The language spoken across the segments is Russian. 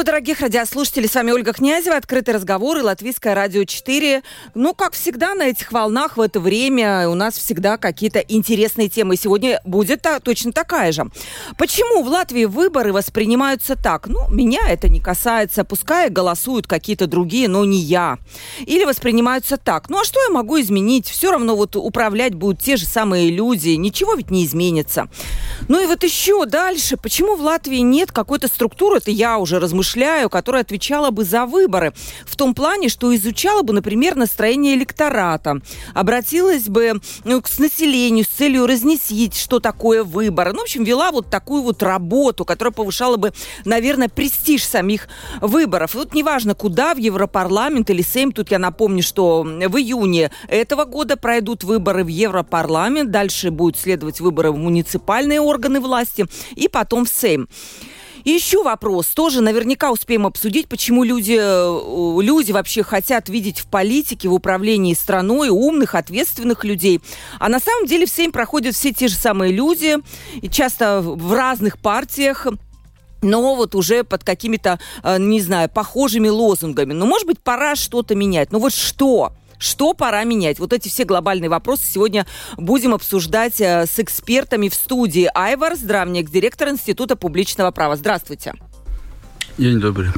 Приветствую, дорогих радиослушателей. С вами Ольга Князева. Открытый разговор и Латвийское радио 4. Ну, как всегда, на этих волнах в это время у нас всегда какие-то интересные темы. Сегодня будет та, точно такая же. Почему в Латвии выборы воспринимаются так? Ну, меня это не касается. Пускай голосуют какие-то другие, но не я. Или воспринимаются так. Ну, а что я могу изменить? Все равно вот управлять будут те же самые люди. Ничего ведь не изменится. Ну и вот еще дальше. Почему в Латвии нет какой-то структуры? Это я уже уже размышляю, которая отвечала бы за выборы. В том плане, что изучала бы, например, настроение электората, обратилась бы ну, к населению с целью разнесить, что такое выборы. Ну, в общем, вела вот такую вот работу, которая повышала бы, наверное, престиж самих выборов. И вот неважно, куда, в Европарламент или Сейм, тут я напомню, что в июне этого года пройдут выборы в Европарламент, дальше будут следовать выборы в муниципальные органы власти и потом в Сейм. И еще вопрос, тоже наверняка успеем обсудить, почему люди, э, люди вообще хотят видеть в политике, в управлении страной умных, ответственных людей. А на самом деле в Сейм проходят все те же самые люди, и часто в разных партиях, но вот уже под какими-то, э, не знаю, похожими лозунгами. Ну, может быть, пора что-то менять. Ну вот что? Что пора менять? Вот эти все глобальные вопросы сегодня будем обсуждать э, с экспертами в студии. Айвар Здравник, директор Института публичного права. Здравствуйте. День добрый.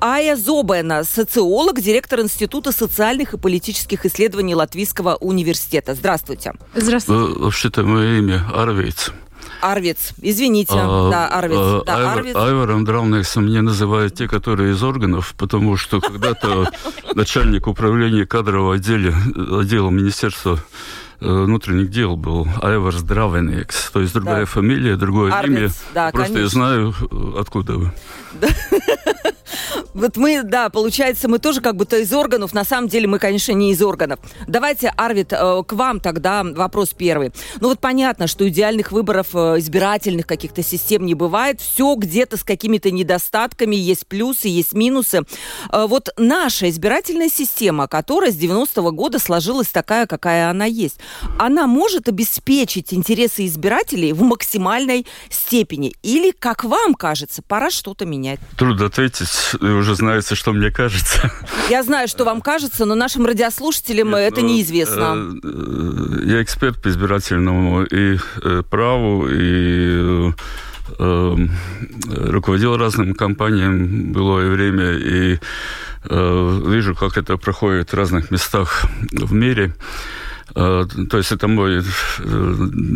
Ая Зобена, социолог, директор Института социальных и политических исследований Латвийского университета. Здравствуйте. Здравствуйте. Вообще-то мое имя Арвейц. Арвиц, извините, а, да, Арвиц. А, да, Айвар, Арвиц. Айваром Драунексом мне называют те, которые из органов, потому что когда-то начальник управления кадрового отдела, отдела Министерства э, внутренних дел был Айвар Здравенекс, то есть другая да. фамилия, другое Арвиц, имя. Да, Просто конечно. я знаю, э, откуда вы. Вот мы, да, получается, мы тоже как будто из органов. На самом деле мы, конечно, не из органов. Давайте, Арвид, э, к вам тогда вопрос первый. Ну вот понятно, что идеальных выборов э, избирательных каких-то систем не бывает. Все где-то с какими-то недостатками. Есть плюсы, есть минусы. Э, вот наша избирательная система, которая с 90-го года сложилась такая, какая она есть, она может обеспечить интересы избирателей в максимальной степени? Или, как вам кажется, пора что-то менять? Трудно ответить уже знаете, что мне кажется. Я знаю, что вам кажется, но нашим радиослушателям Нет, это ну, неизвестно. Э, я эксперт по избирательному и э, праву, и э, руководил разным компаниям былое время, и вижу, как это проходит в разных местах в мире. Э, то есть это мой э,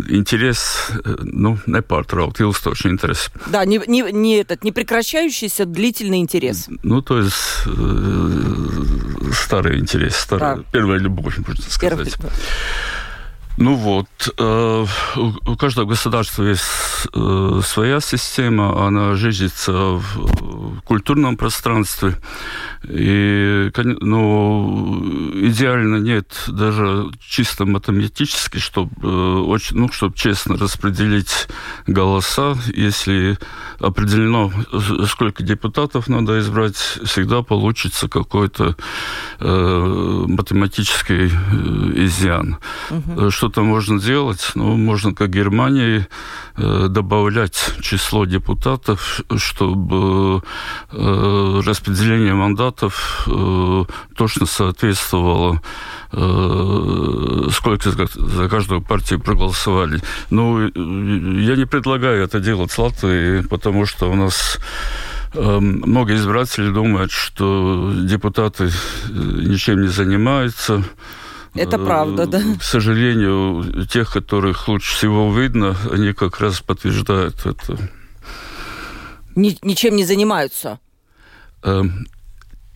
интерес, э, ну, не непārtraukti ilgstošs интерес. Да, не, не, не этот, не прекращающийся длительный интерес. Ну, то есть старый интерес, старая, да. первая любовь, можно сказать. Первый. Ну вот, э, у каждого государства есть э, своя система, она жизнится в культурном пространстве. И, ну, идеально нет даже чисто математически, чтобы э, очень, ну, чтобы честно распределить голоса. Если определено, сколько депутатов надо избрать, всегда получится какой-то э, математический изъян. Угу. Что-то можно делать, ну, можно, как Германии, э, добавлять число депутатов, чтобы э, распределение мандатов э, точно соответствовало сколько за каждую партию проголосовали. Ну, я не предлагаю это делать с Латвией, потому что у нас много избирателей думают, что депутаты ничем не занимаются. Это правда, да. К сожалению, тех, которых лучше всего видно, они как раз подтверждают это. Ни, ничем не занимаются?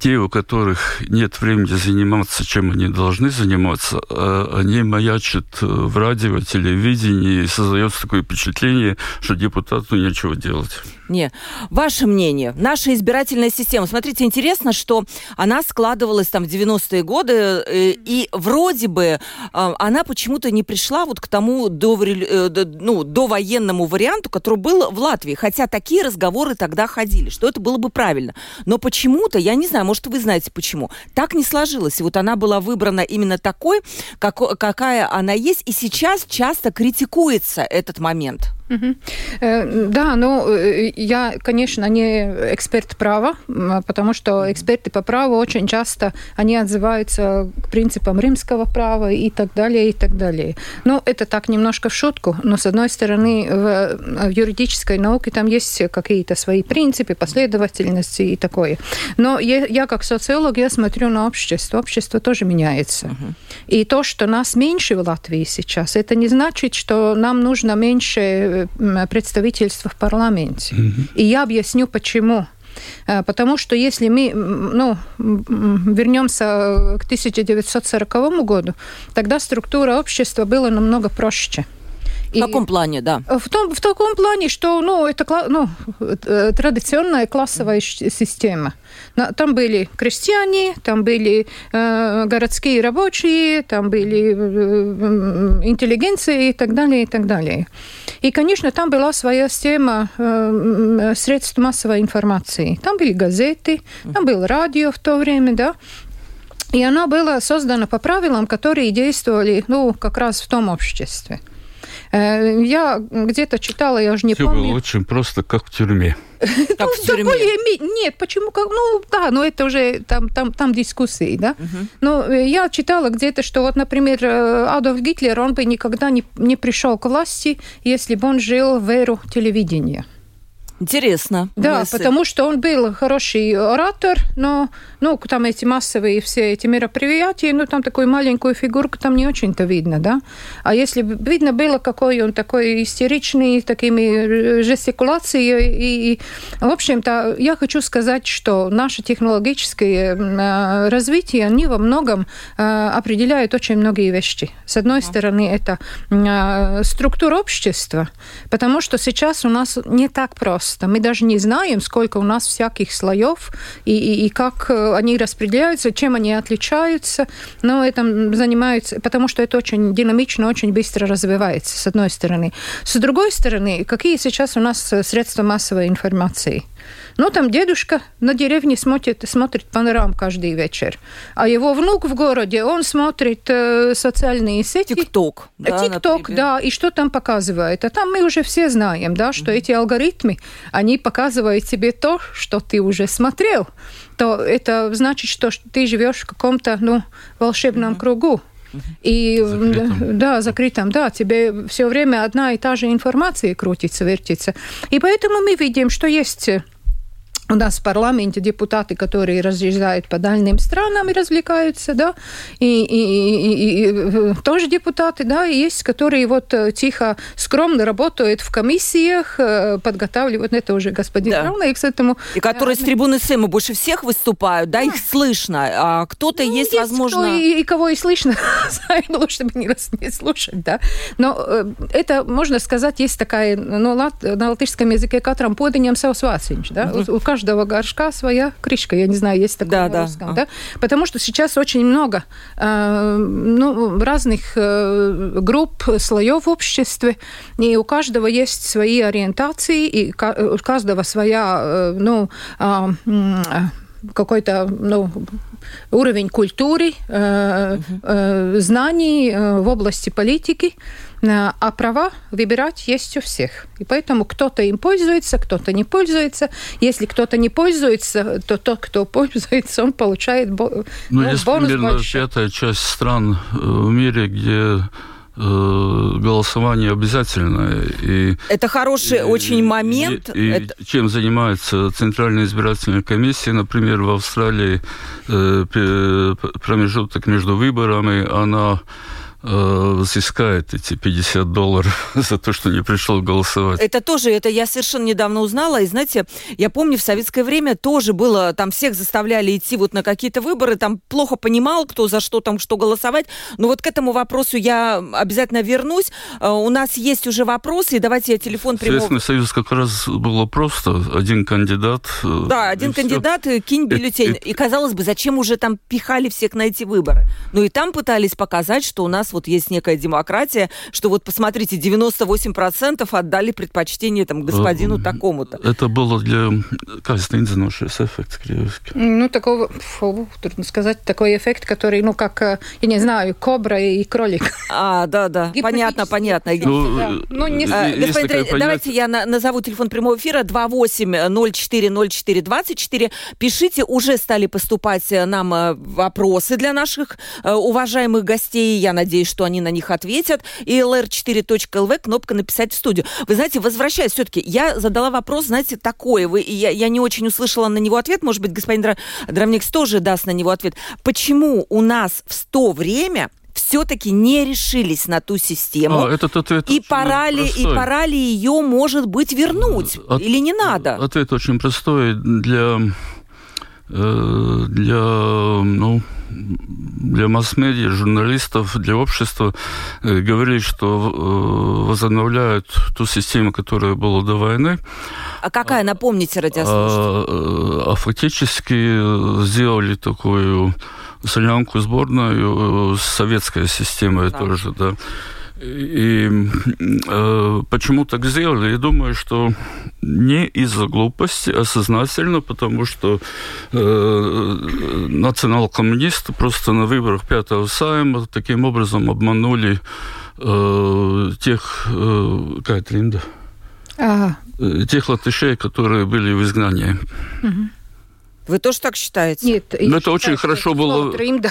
Те, у которых нет времени заниматься, чем они должны заниматься, э, они маячат в радио, телевидении, и создается такое впечатление, что депутату нечего делать. Не. Ваше мнение. Наша избирательная система. Смотрите, интересно, что она складывалась там в 90-е годы, э, и вроде бы э, она почему-то не пришла вот к тому до, э, ну, до военному варианту, который был в Латвии. Хотя такие разговоры тогда ходили, что это было бы правильно. Но почему-то, я не знаю, может, вы знаете почему, так не сложилось. Вот она была выбрана именно такой, как, какая она есть, и сейчас часто критикуется этот момент. Угу. Да, ну, э, я, конечно, не эксперт права, потому что эксперты по праву очень часто, они отзываются к принципам римского права и так далее, и так далее. Ну, это так немножко в шутку, но, с одной стороны, в, в юридической науке там есть какие-то свои принципы, последовательности и такое. Но я, я как социолог, я смотрю на общество. Общество тоже меняется. Угу. И то, что нас меньше в Латвии сейчас, это не значит, что нам нужно меньше представительства в парламенте. Mm-hmm. И я объясню, почему. Э, потому что если мы ну, вернемся к 1940 году, тогда структура общества была намного проще. В и каком плане, да? В, том, в таком плане, что ну, это ну, э, традиционная классовая система. Там были крестьяне, там были э, городские рабочие, там были э, интеллигенции и так далее, и так далее. И, конечно, там была своя система э, средств массовой информации. Там были газеты, там было радио в то время, да. И она была создана по правилам, которые действовали, ну, как раз в том обществе. Э, я где-то читала, я уже не Все помню. было очень просто, как в тюрьме. Как ну, в тюрьме. Нет, почему? Как, ну, да, но это уже там, там, там дискуссии, да. Но э, я читала где-то, что вот, например, э, Адольф Гитлер, он бы никогда не, не пришел к власти, если бы он жил в эру телевидения. Интересно. Да, мысль. потому что он был хороший оратор, но ну, там эти массовые все эти мероприятия, ну, там такую маленькую фигурку там не очень-то видно, да. А если видно было, какой он такой истеричный, такими жестикуляцией, и, и в общем-то, я хочу сказать, что наше технологическое э, развитие, они во многом э, определяют очень многие вещи. С одной стороны, это э, структура общества, потому что сейчас у нас не так просто просто. Мы даже не знаем, сколько у нас всяких слоев и, и, и как э, они распределяются, чем они отличаются. Но этим занимаются, потому что это очень динамично, очень быстро развивается, с одной стороны. С другой стороны, какие сейчас у нас э, средства массовой информации? Ну, там дедушка на деревне смотрит, смотрит панорам каждый вечер. А его внук в городе, он смотрит э, социальные сети. Тикток. Да, Тикток, да, и что там показывает. А там мы уже все знаем, да, что mm-hmm. эти алгоритмы, они показывают тебе то, что ты уже смотрел. То это значит, что ты живешь в каком-то, ну, волшебном mm-hmm. кругу. И закрытом. да, закрытом, да, тебе все время одна и та же информация крутится, вертится. И поэтому мы видим, что есть у нас в парламенте депутаты, которые разъезжают по дальним странам и развлекаются, да, и, и, и, и тоже депутаты, да, есть, которые вот э, тихо, скромно работают в комиссиях, э, подготавливают, это уже господин да. Равна, и к этому... И которые с трибуны Сэма больше всех выступают, да, да. их слышно, а кто-то ну, есть, есть, возможно... Кто и, и кого и слышно, лучше бы не, не слушать, да, но э, это, можно сказать, есть такая, ну, лат, на латышском языке поданием savs vārciņš, да, у, у каждого горшка своя крышка. Я не знаю, есть такое да, на русском, да. да? Потому что сейчас очень много э, ну, разных э, групп, слоев в обществе, и у каждого есть свои ориентации, и у каждого своя, э, ну, э, какой-то ну, уровень культуры, э, э, знаний э, в области политики. Э, а права выбирать есть у всех. И поэтому кто-то им пользуется, кто-то не пользуется. Если кто-то не пользуется, то тот, кто пользуется, он получает бо- ну, ну, есть бонус примерно больше. пятая часть стран э, в мире, где э, голосование обязательное. И, это хороший и, очень момент. И, это... и чем занимается Центральная избирательная комиссия, например, в Австралии промежуток между выборами, она э, взыскает эти 50 долларов за то, что не пришел голосовать. Это тоже, это я совершенно недавно узнала. И знаете, я помню, в советское время тоже было, там всех заставляли идти вот на какие-то выборы, там плохо понимал, кто за что там, что голосовать. Но вот к этому вопросу я обязательно вернусь. Э, у нас есть уже вопросы, и давайте я телефон прямого... Советский Союз как раз было просто. Один кандидат... Э, да, один кандидат, все. кинь бюллетень. И, и, казалось бы, зачем уже там пихали всех на эти выборы? Ну и там пытались показать, что у нас вот есть некая демократия, что вот посмотрите, 98% отдали предпочтение там господину э, такому-то. Это было для, кажется, индзиношес эффект Ну, такого, фу, трудно сказать, такой эффект, который, ну, как, э, я не знаю, кобра и кролик. А, да, да, понятно, понятно. Ну, да. ну не... а, господин, давайте я на, назову телефон прямого эфира 28040424. Пишите, уже стали поступать нам вопросы для наших уважаемых гостей. Я надеюсь, что они на них ответят. И lr4.lv, кнопка «Написать в студию». Вы знаете, возвращаясь все-таки, я задала вопрос, знаете, такой. Вы, я, я не очень услышала на него ответ. Может быть, господин Драмникс тоже даст на него ответ. Почему у нас в то время все-таки не решились на ту систему. А, этот ответ и пора ли, и пора ли ее, может быть, вернуть? От, или не надо? Ответ очень простой. Для Э, для, ну, для масс-медиа, журналистов, для общества э, говорили, что э, возобновляют ту систему, которая была до войны. А какая, напомните радиослушателям? А, а фактически сделали такую солянку сборную с советской системой да. тоже, да. И э, почему так сделали? Я думаю, что не из-за глупости, а сознательно, потому что э, национал-коммунисты просто на выборах пятого сайма таким образом обманули э, тех... Э, какая Линда? Ага. Э, тех латышей, которые были в изгнании. Угу. Вы тоже так считаете? Нет. Но это очень хорошо было... Трим, да.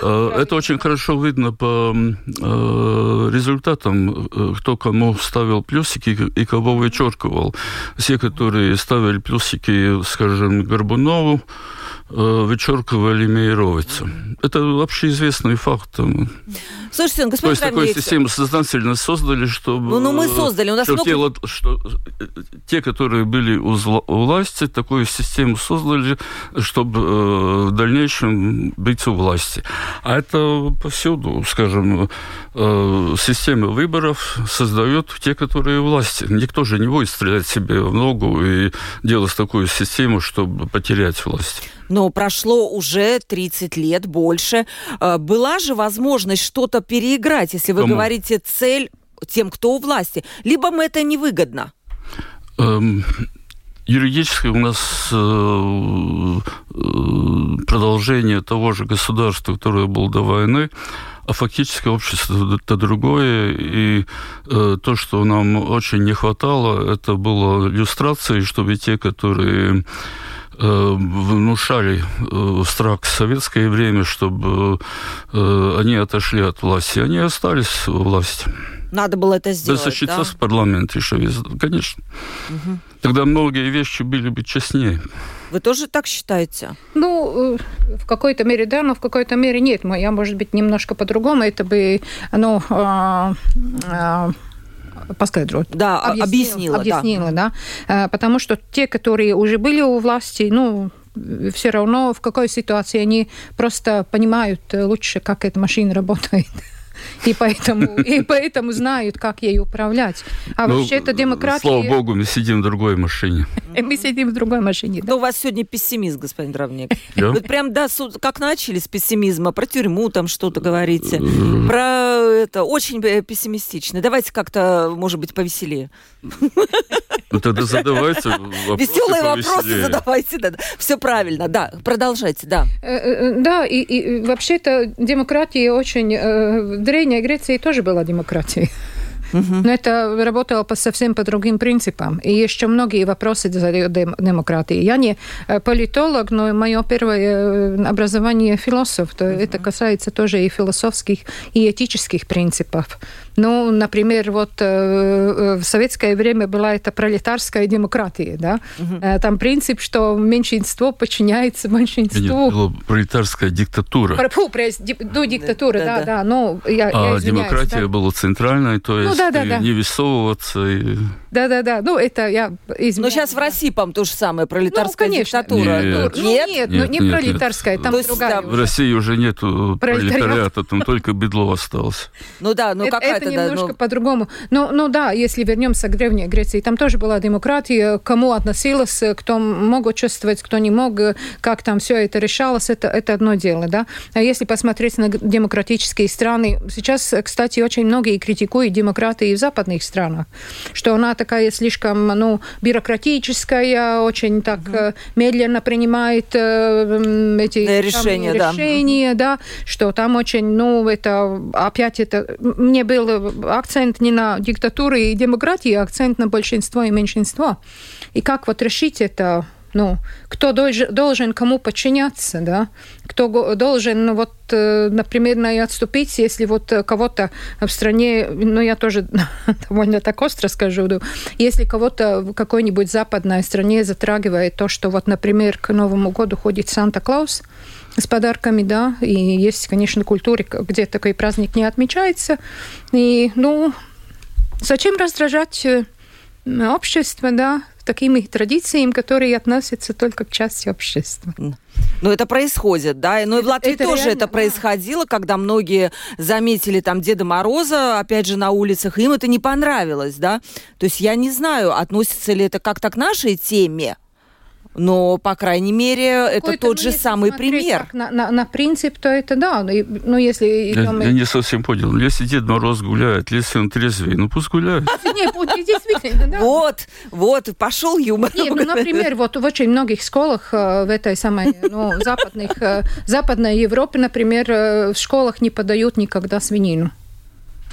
Э, это очень хорошо видно по э, результатам, э, кто кому ставил плюсики и кого вычеркивал. Все, которые ставили плюсики, скажем, Горбунову, вычеркивали Мейровица. Это вообще известный факт. Слушайте, ну, господин То есть такую систему сознательно создали, чтобы... Ну, ну мы создали. У нас много... Тело, что, те, которые были у, власти, такую систему создали, чтобы э, в дальнейшем быть у власти. А это повсюду, скажем, э, система выборов создает те, которые у власти. Никто же не будет стрелять себе в ногу и делать такую систему, чтобы потерять власть. Но прошло уже 30 лет, больше. Э, была же возможность что-то переиграть, если вы Кому? говорите цель тем, кто у власти. Либо мы это невыгодно. Эм, юридически у нас э, э, продолжение того же государства, которое было до войны, а фактически общество это другое. И э, то, что нам очень не хватало, это было иллюстрации, чтобы те, которые внушали э, страх в советское время, чтобы э, они отошли от власти. Они остались у власти. Надо было это сделать, да? в парламенте еще, конечно. Угу. Тогда многие вещи были бы честнее. Вы тоже так считаете? Ну, в какой-то мере да, но в какой-то мере нет. Я, может быть, немножко по-другому. Это бы, ну, Паскайдрот. Да, объяснила. Объяснила, да. да. Э, потому что те, которые уже были у власти, ну, все равно в какой ситуации они просто понимают лучше, как эта машина работает и поэтому, и поэтому знают, как ей управлять. А ну, вообще это демократия... Слава богу, мы сидим в другой машине. Мы сидим в другой машине. Да. у вас сегодня пессимист, господин Дравник. Да? Вот прям, да, как начали с пессимизма, про тюрьму там что-то говорите, про это, очень пессимистично. Давайте как-то, может быть, повеселее. Ну тогда задавайте вопросы Веселые вопросы задавайте, да. Все правильно, да. Продолжайте, да. Э, э, да, и, и вообще-то демократия очень... Э, в Древней Греции тоже была демократия. Угу. Но это работало по, совсем по другим принципам. И еще многие вопросы задают демократии. Я не э, политолог, но мое первое э, образование философ. То угу. Это касается тоже и философских, и этических принципов. Ну, например, вот э, в советское время была эта пролетарская демократия, да? Угу. Там принцип, что меньшинство подчиняется большинству. Нет, была пролетарская диктатура. Фу, пресс, ну, диктатура, да, да. да. Ну, я, а я демократия да? была центральной, то ну есть ну, да, да, да. не высовываться. И... Да-да-да, ну, это я изменяю. Но сейчас в России, по то же самое, пролетарская ну, конечно. диктатура. Нет, ну, нет, нет, нет, не нет, пролетарская, нет. там то другая. В России уже нету пролетариата, там только бедло осталось. Ну да, ну какая-то это немножко ну... по-другому. Ну, ну да, если вернемся к Древней Греции, там тоже была демократия, кому относилась, кто мог участвовать, кто не мог, как там все это решалось, это, это одно дело, да. А если посмотреть на демократические страны, сейчас, кстати, очень многие критикуют демократии в западных странах, что она такая слишком, ну, бюрократическая, очень так угу. медленно принимает э, эти решения, там, решения да. да, что там очень, ну, это опять это мне был акцент не на диктатуру и демократию, а акцент на большинство и меньшинство. И как вот решить это? Ну, кто должен, кому подчиняться, да? Кто должен, ну, вот, э, например, и отступить, если вот кого-то в стране, ну, я тоже довольно так остро скажу, да, если кого-то в какой-нибудь западной стране затрагивает то, что вот, например, к Новому году ходит Санта-Клаус, с подарками, да, и есть, конечно, культуре, где такой праздник не отмечается. И, ну, зачем раздражать э, общество, да, такими традициями, которые относятся только к части общества. Ну, это происходит, да. Ну, и в Латвии это тоже реально, это происходило, да. когда многие заметили там Деда Мороза, опять же, на улицах, им это не понравилось, да. То есть я не знаю, относится ли это как-то к нашей теме, но, по крайней мере, это тот ну, же самый пример. На, на, на принцип, то это да. Ну, ну если я, я не совсем понял. Если Дед Мороз гуляет, если он трезвый, ну пусть гуляет. Нет, действительно, да. Вот, вот, пошел юмор. Нет, ну, например, вот в очень многих школах э, в этой самой ну, западных, э, западной Европе, например, э, в школах не подают никогда свинину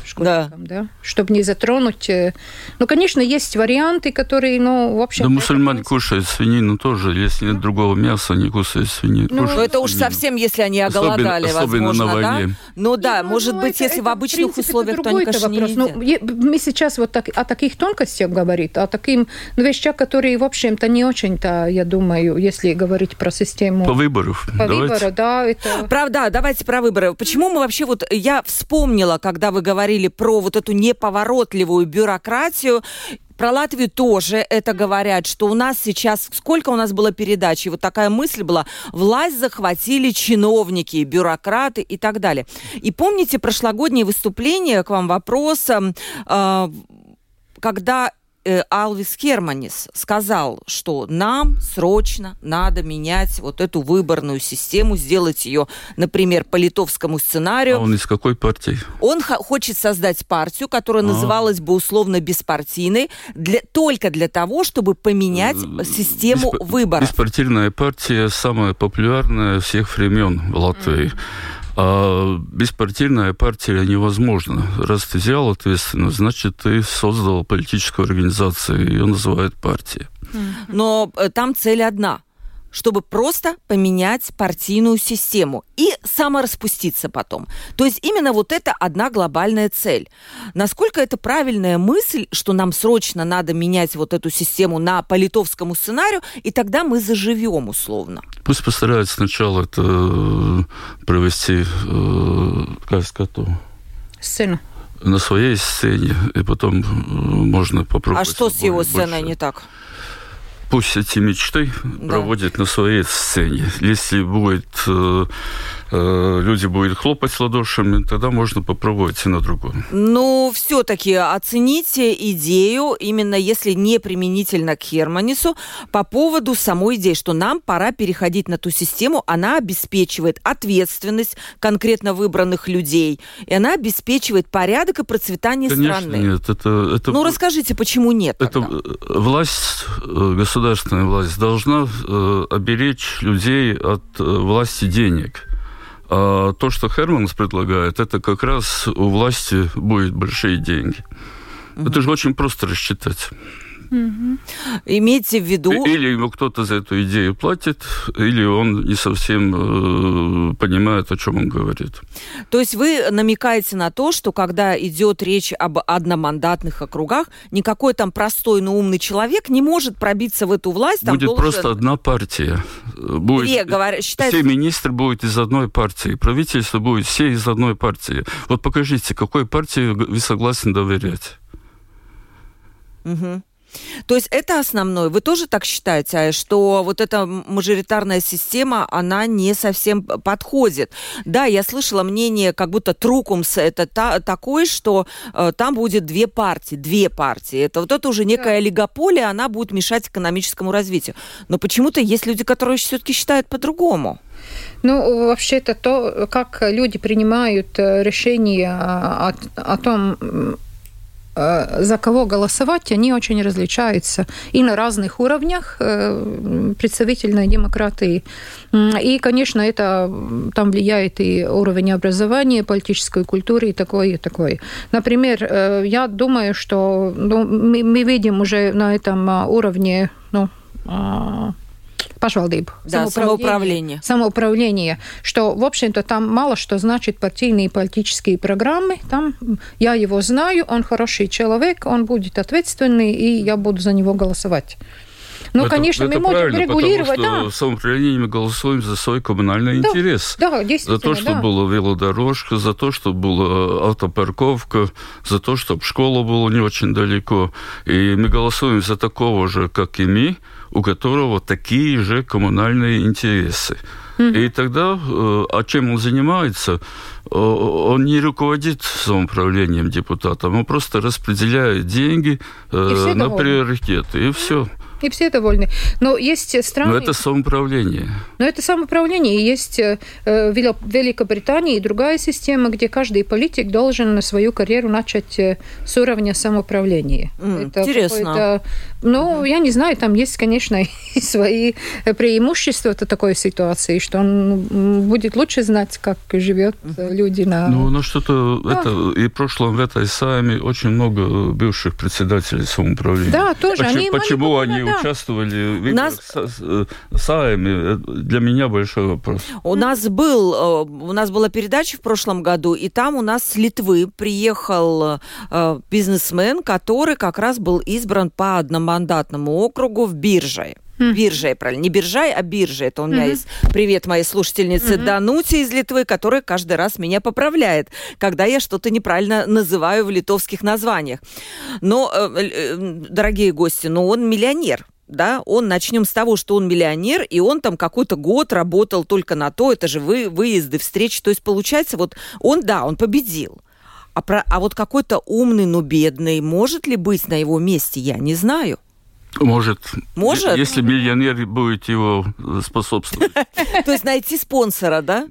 школьникам, да. да, чтобы не затронуть. Э, ну, конечно, есть варианты, которые, ну, в общем... Да мусульмане кушают свинину тоже, если нет другого мяса, не кушают свинину. Ну, кушают это уж совсем, если они оголодали, особенно, возможно, особенно на войне. да? Ну да, ну, может ну, быть, это, если это, в обычных в принципе, условиях, то они, конечно, вопрос. не едят. Ну, мы сейчас вот так, о таких тонкостях говорим, о таким ну, вещах, которые, в общем-то, не очень-то, я думаю, если говорить про систему... По выборов. По выбору, да. Это... Правда, давайте про выборы. Почему мы вообще вот... Я вспомнила, когда вы говорили говорили про вот эту неповоротливую бюрократию, про Латвию тоже это говорят, что у нас сейчас, сколько у нас было передач, и вот такая мысль была, власть захватили чиновники, бюрократы и так далее. И помните прошлогоднее выступление, к вам вопрос, э, когда Алвис Керманис сказал, что нам срочно надо менять вот эту выборную систему, сделать ее, например, по литовскому сценарию. А он из какой партии? Он хочет создать партию, которая а. называлась бы условно беспартийной, для, только для того, чтобы поменять э, систему Беспа- выборов. Беспартийная партия самая популярная всех времен в Латвии. Mm. А беспартийная партия невозможна. Раз ты взял ответственность, значит, ты создал политическую организацию, ее называют партией. Но э, там цель одна – чтобы просто поменять партийную систему и самораспуститься потом. То есть именно вот это одна глобальная цель. Насколько это правильная мысль, что нам срочно надо менять вот эту систему на по литовскому сценарию, и тогда мы заживем условно? Пусть постараются сначала это э, провести, э, как сказать, сцену на своей сцене, и потом э, можно попробовать. А что с его сценой больше. не так? Пусть эти мечты да. проводят на своей сцене. Если будет Э, люди будут хлопать ладошами, тогда можно попробовать и на другом. Ну, все-таки оцените идею, именно если не применительно к Херманису, по поводу самой идеи, что нам пора переходить на ту систему, она обеспечивает ответственность конкретно выбранных людей, и она обеспечивает порядок и процветание Конечно, страны. нет. Это, это, ну, расскажите, почему нет? Это тогда? власть, э, государственная власть должна э, оберечь людей от власти денег. А то, что Херманс предлагает, это как раз у власти будет большие деньги. Угу. Это же очень просто рассчитать. Угу. Имейте в виду... Или ему кто-то за эту идею платит, или он не совсем э, понимает, о чем он говорит. То есть вы намекаете на то, что когда идет речь об одномандатных округах, никакой там простой, но умный человек не может пробиться в эту власть. Будет должен... просто одна партия. Будет... Две, говоря, считается... Все министры будут из одной партии, правительство будет все из одной партии. Вот покажите, какой партии вы согласны доверять. Угу. То есть это основное. Вы тоже так считаете, что вот эта мажоритарная система, она не совсем подходит? Да, я слышала мнение, как будто Трукумс это та, такой, что э, там будет две партии, две партии. Это вот это уже некая олигополия, она будет мешать экономическому развитию. Но почему-то есть люди, которые все-таки считают по-другому. Ну, вообще это то, как люди принимают э, решение о, о том, за кого голосовать, они очень различаются и на разных уровнях э, представительной демократии. И, конечно, это там влияет и уровень образования, политической культуры и такое, и такое. Например, э, я думаю, что ну, мы, мы видим уже на этом уровне ну, а, pašvaldību. Да, самоуправление. Самоуправление. Что, в общем-то, там мало что значит партийные политические программы. Там я его знаю, он хороший человек, он будет ответственный, и я буду за него голосовать. Ну, это, конечно, это мы можем регулировать. Потому что да. самоуправление мы голосуем за свой коммунальный да, интерес. Да, действительно. За то, чтобы да. была велодорожка, за то, чтобы была автопарковка, за то, чтобы школа была не очень далеко. И мы голосуем за такого же, как и мы, у которого такие же коммунальные интересы. И тогда, э, а чем он занимается, э, он не руководит самоуправлением депутатом, он просто распределяет деньги э, на приоритеты, и все и все довольны. Но есть страны... Но это самоуправление. Но это самоуправление. И есть э, Великобритания и другая система, где каждый политик должен свою карьеру начать э, с уровня самоуправления. Mm, это интересно. Ну, mm-hmm. я не знаю, там есть, конечно, и свои преимущества от такой ситуации, что он будет лучше знать, как живет mm-hmm. люди на... Ну, ну что-то... Да. Это, и в прошлом в этой САМе очень много бывших председателей самоуправления. Да, тоже. Почему они, почему они участвовали в нас... САЭМе, для меня большой вопрос. У нас был, э, у нас была передача в прошлом году, и там у нас с Литвы приехал э, бизнесмен, который как раз был избран по одномандатному округу в Бирже. Mm-hmm. Биржей, правильно. Не биржай, а биржа. Это у меня mm-hmm. есть привет моей слушательнице mm-hmm. Дануте из Литвы, которая каждый раз меня поправляет, когда я что-то неправильно называю в литовских названиях. Но, э, э, дорогие гости, но он миллионер да, он начнем с того, что он миллионер, и он там какой-то год работал только на то, это же вы, выезды, встречи, то есть получается, вот он, да, он победил. А, про, а вот какой-то умный, но бедный, может ли быть на его месте, я не знаю. Может. Может? Если миллионер будет его способствовать. То есть найти спонсора, да?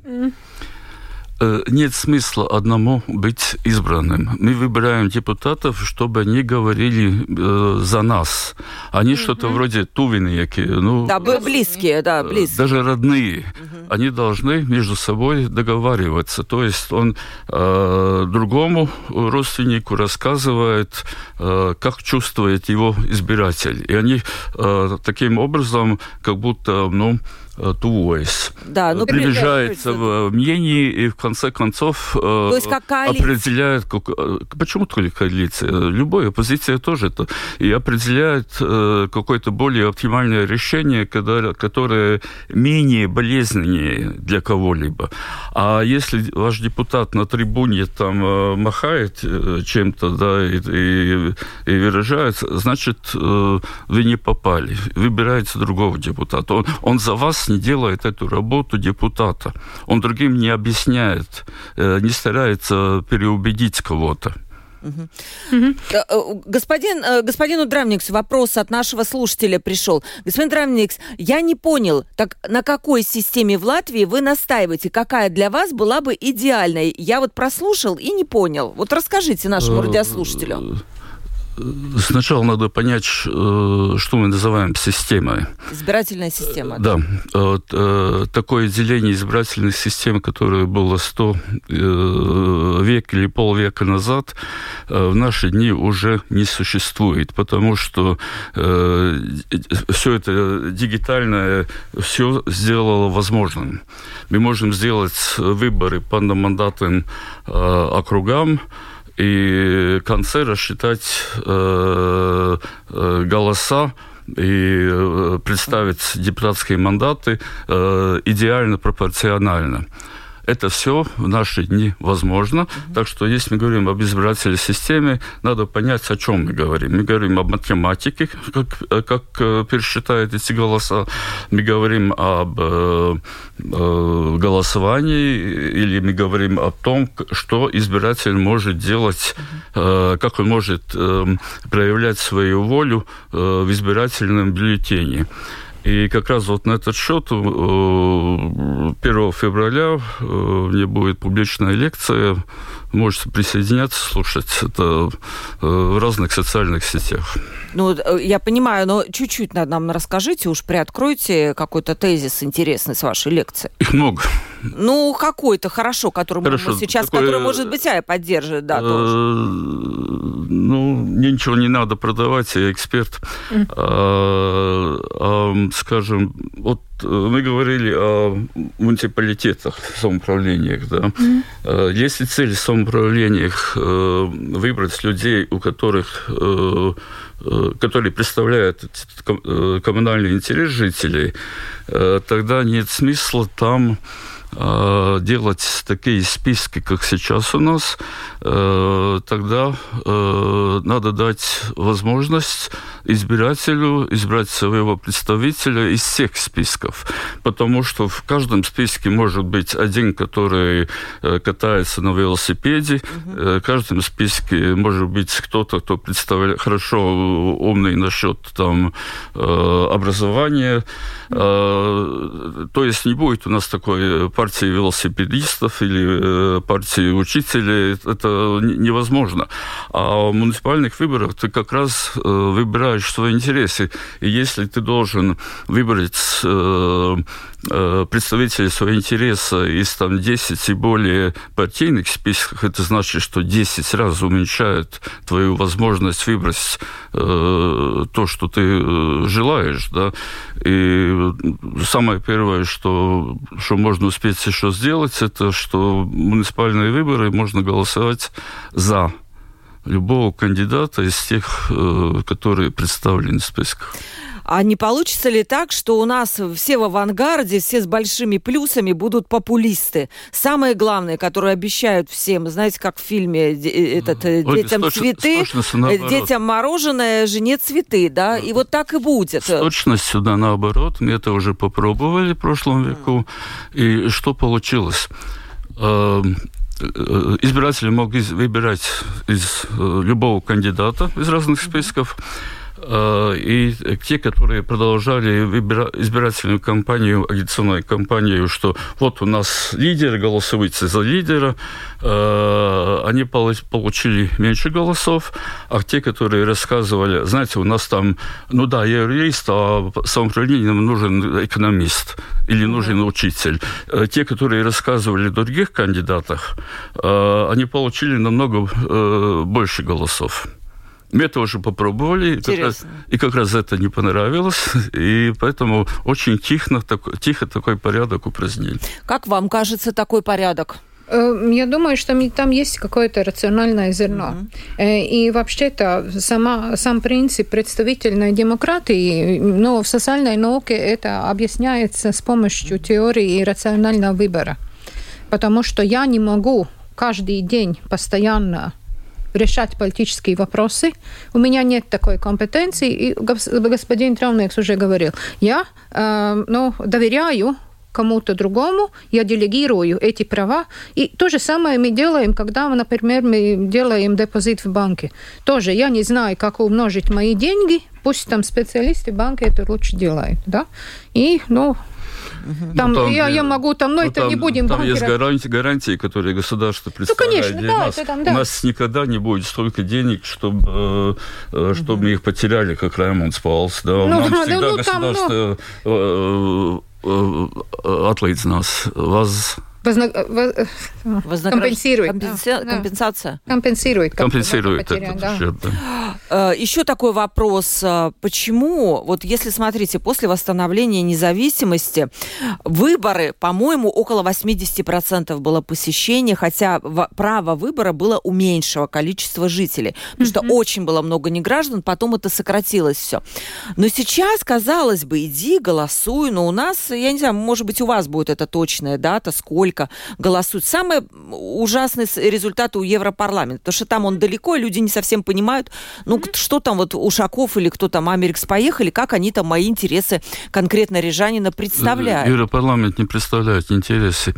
Э, нет смысла одному быть избранным. Мы выбираем депутатов, чтобы они говорили э, за нас. Они mm-hmm. что-то вроде тувиньяки. Ну, да, близкие, да, э, близкие. Даже родные. Mm-hmm. Они должны между собой договариваться. То есть он э, другому родственнику рассказывает, э, как чувствует его избиратель. И они э, таким образом как будто, ну, Э, туойс. Да, ну, приближается в мнении и в конце концов э, То есть как определяет, как, э, почему только коалиция, любая оппозиция тоже это, и определяет какое-то более оптимальное решение, когда, которое менее болезненнее для кого-либо. А если ваш депутат на трибуне там махает чем-то, да, и, и, и выражается, значит, вы не попали. Выбирается другого депутата. Он, он за вас не делает эту работу депутата. Он другим не объясняет, э, не старается переубедить кого-то. Угу. Господин, господину Драмникс вопрос от нашего слушателя пришел. Господин Драмникс, я не понял, так на какой системе в Латвии вы настаиваете? Какая для вас была бы идеальной? Я вот прослушал и не понял. Вот расскажите нашему радиослушателю. Сначала надо понять, э, что мы называем системой. Избирательная система. Да. Вот, э, такое деление избирательной системы, которое было 100 э, век или полвека назад, в наши дни уже не существует, потому что э, все это дигитальное все сделало возможным. Мы можем сделать выборы по мандатным э, округам, и конце рассчитать э, э, голоса и э, представить депутатские мандаты идеально пропорционально. Это все в наши дни возможно. Mm-hmm. Так что, если мы говорим об избирательной системе, надо понять, о чем мы говорим. Мы говорим об математике, как, как э, пересчитают эти голоса. Мы говорим об э, э, голосовании, или мы говорим о том, что избиратель может делать, mm-hmm. э, как он может э, проявлять свою волю э, в избирательном бюллетене. И как раз вот на этот счет 1 э, февраля э, мне будет публичная лекция. Можете присоединяться, слушать это э, в разных социальных сетях. Ну, я понимаю, но чуть-чуть нам расскажите, уж приоткройте какой-то тезис интересный с вашей лекции. Их много. Ну, какой-то хорошо, который хорошо, сейчас, такое, который, может быть, Ая поддержит, да, тоже. Ну, мне ничего не надо продавать, я эксперт. А, скажем, вот э, мы говорили о муниципалитетах, самоуправлениях, да. Mm-hmm. Если цель самоуправлениях э, выбрать людей, у которых которые представляют коммунальный интерес жителей, тогда нет смысла там Э, делать такие списки, как сейчас у нас, э, тогда э, надо дать возможность избирателю избрать своего представителя из всех списков. Потому что в каждом списке может быть один, который катается на велосипеде, угу. в каждом списке может быть кто-то, кто представляет хорошо умный насчет там образования. То есть не будет у нас такой партии велосипедистов или э, партии учителей это невозможно. А в муниципальных выборах ты как раз э, выбираешь свои интересы. И если ты должен выбрать э, представителей своего интереса из там 10 и более партийных списков, это значит, что 10 раз уменьшает твою возможность выбрать э, то, что ты желаешь, да. И самое первое, что, что можно успеть еще сделать, это что муниципальные выборы можно голосовать за любого кандидата из тех, э, которые представлены в списках. А не получится ли так, что у нас все в авангарде, все с большими плюсами будут популисты? Самое главное, которое обещают всем, знаете, как в фильме э, этот, э, Ой, детям точно, цветы, детям мороженое, жене цветы, да? И вот так и будет. С точностью, да, наоборот. Мы это уже попробовали в прошлом веку. И что получилось? Эм, э, избиратели могут выбирать из любого кандидата из разных списков. Э, и те, которые продолжали избирательную кампанию, агитационную кампанию, что вот у нас лидер, голосуйте за лидера, э, они получили меньше голосов, а те, которые рассказывали, знаете, у нас там, ну да, я юрист, а самоуправлением нужен экономист или нужен учитель. Э, те, которые рассказывали о других кандидатах, они получили намного больше голосов. Мы это уже попробовали, и как, раз, и как раз это не понравилось, и поэтому очень тихо, так, тихо такой порядок упразднили. Как вам кажется такой порядок? Э, я думаю, что там есть какое-то рациональное зерно. Mm-hmm. И вообще-то сама, сам принцип представительной демократии, но в социальной науке это объясняется с помощью теории рационального выбора. Потому что я не могу каждый день постоянно решать политические вопросы. У меня нет такой компетенции. И господин Травникс уже говорил, я э, ну, доверяю кому-то другому, я делегирую эти права. И то же самое мы делаем, когда, например, мы делаем депозит в банке. Тоже я не знаю, как умножить мои деньги, пусть там специалисты банка это лучше делают. Да? И, ну, там, ну, там, я, я могу там, но ну, это там, не будем Там есть гарантии, гарантии, которые государство представляет ну, конечно, да, нас. Там, да. У нас никогда не будет столько денег, чтобы, э, чтобы угу. мы их потеряли, как Раймонд Спалс. Да. Ну, Нам да, всегда ну, государство там, ну... Э, э, atlīdzinās vazas Возна... Вознаграж... Компенсирует. Компенси... Да. Компенсация. Компенсирует. Компенсирует этот да. да. Э, Еще такой вопрос. Э, почему, вот если смотрите, после восстановления независимости выборы, по-моему, около 80% было посещения, хотя право выбора было у меньшего количества жителей. Потому mm-hmm. что очень было много неграждан, потом это сократилось все. Но сейчас, казалось бы, иди, голосуй, но у нас, я не знаю, может быть, у вас будет это точная дата, сколько сколько голосуют. Самый ужасный результат у Европарламента, потому что там он далеко, и люди не совсем понимают, ну, mm-hmm. что там вот Ушаков или кто там, Америкс поехали, как они там мои интересы конкретно рижанина представляют. Европарламент не представляет интересы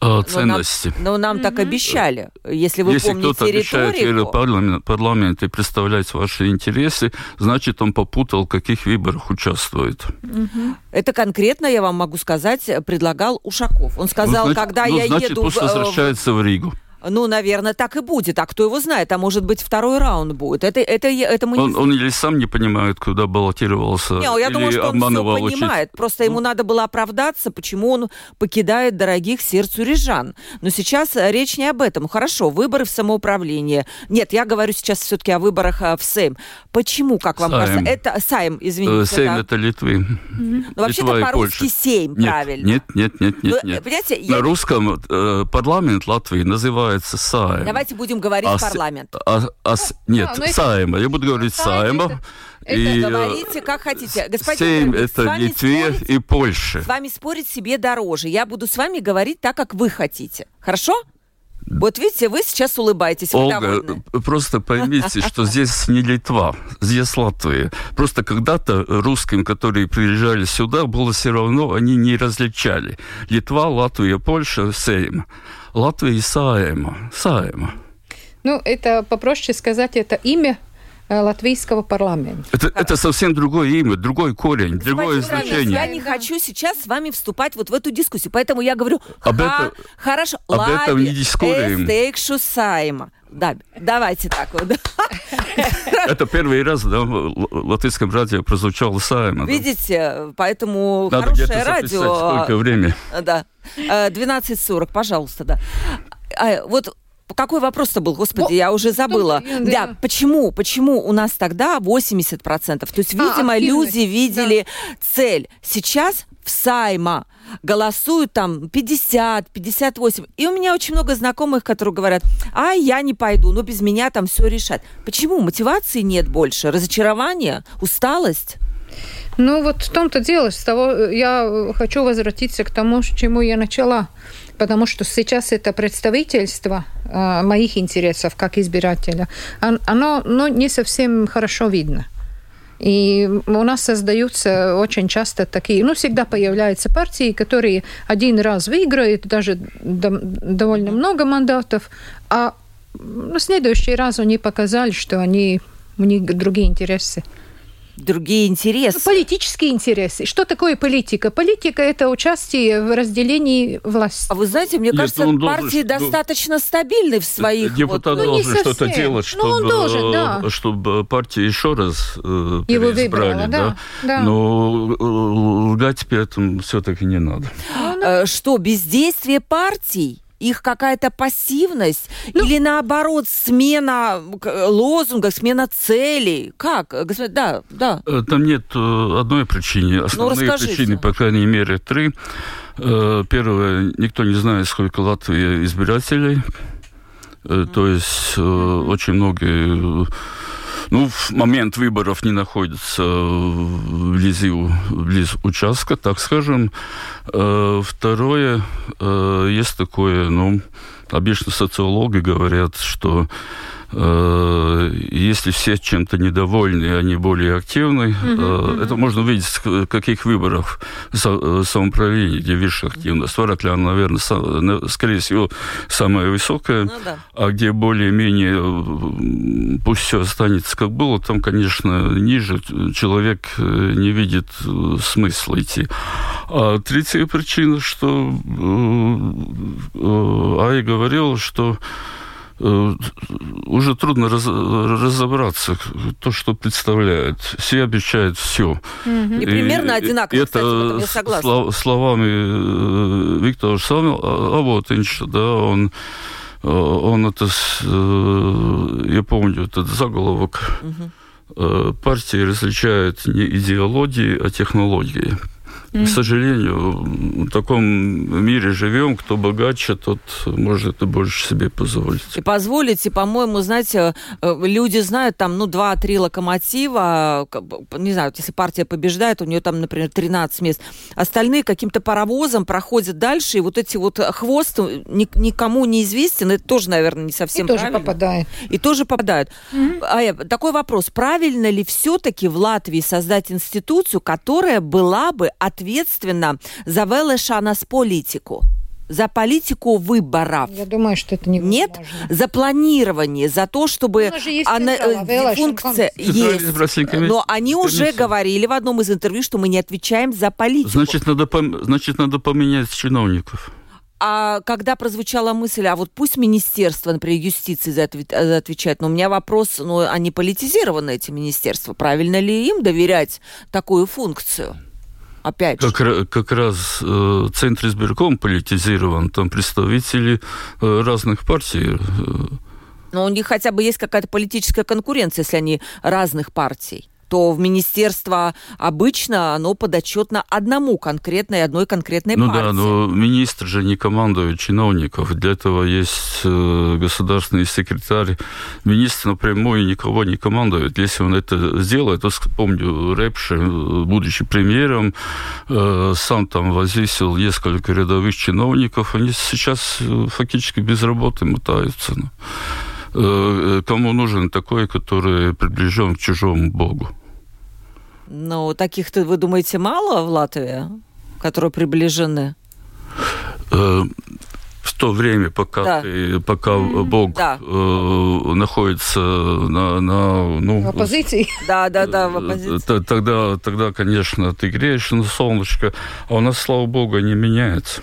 ценности. Но нам, но нам mm-hmm. так обещали. Если вы Если помните кто-то обещает парламент, парламент и представлять ваши интересы, значит, он попутал, в каких выборах участвует. Mm-hmm. Это конкретно, я вам могу сказать, предлагал Ушаков. Он сказал, ну, значит, когда ну, я значит, еду... пусть возвращается в Ригу. Ну, наверное, так и будет. А кто его знает? А может быть, второй раунд будет. Это, это, это мы он, не... он или сам не понимает, куда баллотировался, не, я или думаю, что он все понимает. Просто ему ну. надо было оправдаться, почему он покидает дорогих сердцу рижан. Но сейчас речь не об этом. Хорошо, выборы в самоуправление. Нет, я говорю сейчас все-таки о выборах э, в Сейм. Почему, как вам Сайм. кажется? Это Сайм, извините. Э, Сейм да. это Литвы. Mm-hmm. Ну, вообще-то по-русски Сейм, правильно. Нет, нет, нет, нет. Ну, нет. На я... русском э, парламент Латвии называют называется Сайм. Давайте будем говорить а, парламент. А, а, нет, а, Сайма. Я буду говорить Сайма. Это, и, это говорите, как хотите. Господин Сейм это Литве спорить, и Польша. С вами спорить себе дороже. Я буду с вами говорить так, как вы хотите. Хорошо? Вот видите, вы сейчас улыбаетесь. Ольга, просто поймите, что здесь не Литва, здесь Латвия. Просто когда-то русским, которые приезжали сюда, было все равно, они не различали. Литва, Латвия, Польша, Сейм. Латвия Саема. Саема. Ну, это попроще сказать, это имя латвийского парламента. Это, это совсем другое имя, другой корень, Господин другое значение. Я не хочу сейчас с вами вступать вот в эту дискуссию, поэтому я говорю, об это, хорошо, об лаби, этом не сайма. Да, давайте так вот. Это первый раз, да, в латвийском радио прозвучало Сайма. Видите, поэтому Надо хорошее радио. сколько времени. Да, 12.40, пожалуйста, да. А, вот какой вопрос-то был, господи, О, я уже забыла. Да, да, почему, почему у нас тогда 80%? То есть, а, видимо, а, люди видели да. цель. Сейчас в Сайма голосуют там 50, 58. И у меня очень много знакомых, которые говорят, а я не пойду, но без меня там все решат. Почему? Мотивации нет больше, разочарование, усталость? Ну вот в том-то дело, с того я хочу возвратиться к тому, с чему я начала. Потому что сейчас это представительство э, моих интересов как избирателя, оно ну, не совсем хорошо видно. И у нас создаются очень часто такие, ну, всегда появляются партии, которые один раз выиграют, даже довольно много мандатов, а на следующий раз они показали, что они, у них другие интересы другие интересы. Политические интересы. Что такое политика? Политика – это участие в разделении власти. А вы знаете, мне Нет, кажется, ну, партии должен, достаточно стабильны в своих... Депутат вот, должен ну, что-то делать, чтобы, ну, он должен, да. чтобы партия еще раз э, Его выбрала, да? да? да. Но э, лгать при этом все-таки не надо. Ну, что, бездействие партий? Их какая-то пассивность ну, или наоборот смена лозунга, смена целей? Как? Да, да. Э, там нет э, одной причины. Ну, Основные ну, причины, по крайней мере, три. Э, первое, никто не знает, сколько Латвии избирателей. То есть очень многие ну, в момент выборов не находится вблизи, близ участка, так скажем. Э, второе, э, есть такое, ну, обычно социологи говорят, что Э, если все чем-то недовольны, они более активны. Mm-hmm. Это можно увидеть в каких выборах э, самоуправления, где выше активность. Варакля, наверное, скорее всего, самая высокая. Ну, да. А где более-менее пусть все останется как было, там, конечно, ниже человек не видит смысла идти. А третья причина, что Ай говорил, что Э, уже трудно раз, разобраться, то, что представляет. Все обещают все. Угу. И, и примерно одинаково, это кстати, я согласна. Слов, словами э, Виктора Савотинча, да, он э, он это, я помню, этот заголовок угу. партии различает не идеологии, а технологии. Mm. К сожалению, в таком мире живем, кто богаче, тот может это больше себе позволить. И позволить, и, по-моему, знаете, э, люди знают там, ну, два-три локомотива, не знаю, если партия побеждает, у нее там, например, 13 мест, остальные каким-то паровозом проходят дальше, и вот эти вот хвост никому не известен, это тоже, наверное, не совсем и тоже попадает. И тоже попадают. Mm-hmm. А, такой вопрос, правильно ли все-таки в Латвии создать институцию, которая была бы ответственна ответственна за велешанас политику за политику выборов. Я думаю, что это не Нет, за планирование, за то, чтобы она, э, функция есть. Но они уже говорили в одном из интервью, что мы не отвечаем за политику. Значит, надо, значит, надо поменять чиновников. А когда прозвучала мысль, а вот пусть министерство, например, юстиции за это отвечает, но у меня вопрос, ну, они политизированы, эти министерства, правильно ли им доверять такую функцию? Опять как, же. Как раз э, Центр избирком политизирован, там представители э, разных партий. Э. Но у них хотя бы есть какая-то политическая конкуренция, если они разных партий то в министерство обычно оно подотчетно одному конкретной, одной конкретной ну партии. Ну да, но министр же не командует чиновников. Для этого есть э, государственный секретарь. Министр напрямую никого не командует. Если он это сделает, то, помню, Репши, э, будучи премьером, э, сам там возвесил несколько рядовых чиновников. Они сейчас фактически без работы мотаются. Ну. Кому нужен такой, который приближен к чужому богу? Ну, таких-то, вы думаете, мало в Латвии, которые приближены? Э, в то время, пока, да. ты, пока Бог да. э, находится на, на ну, в оппозиции. Да, да, да, в оппозиции. Тогда, тогда, конечно, ты греешь на солнышко, а у нас, слава Богу, не меняется.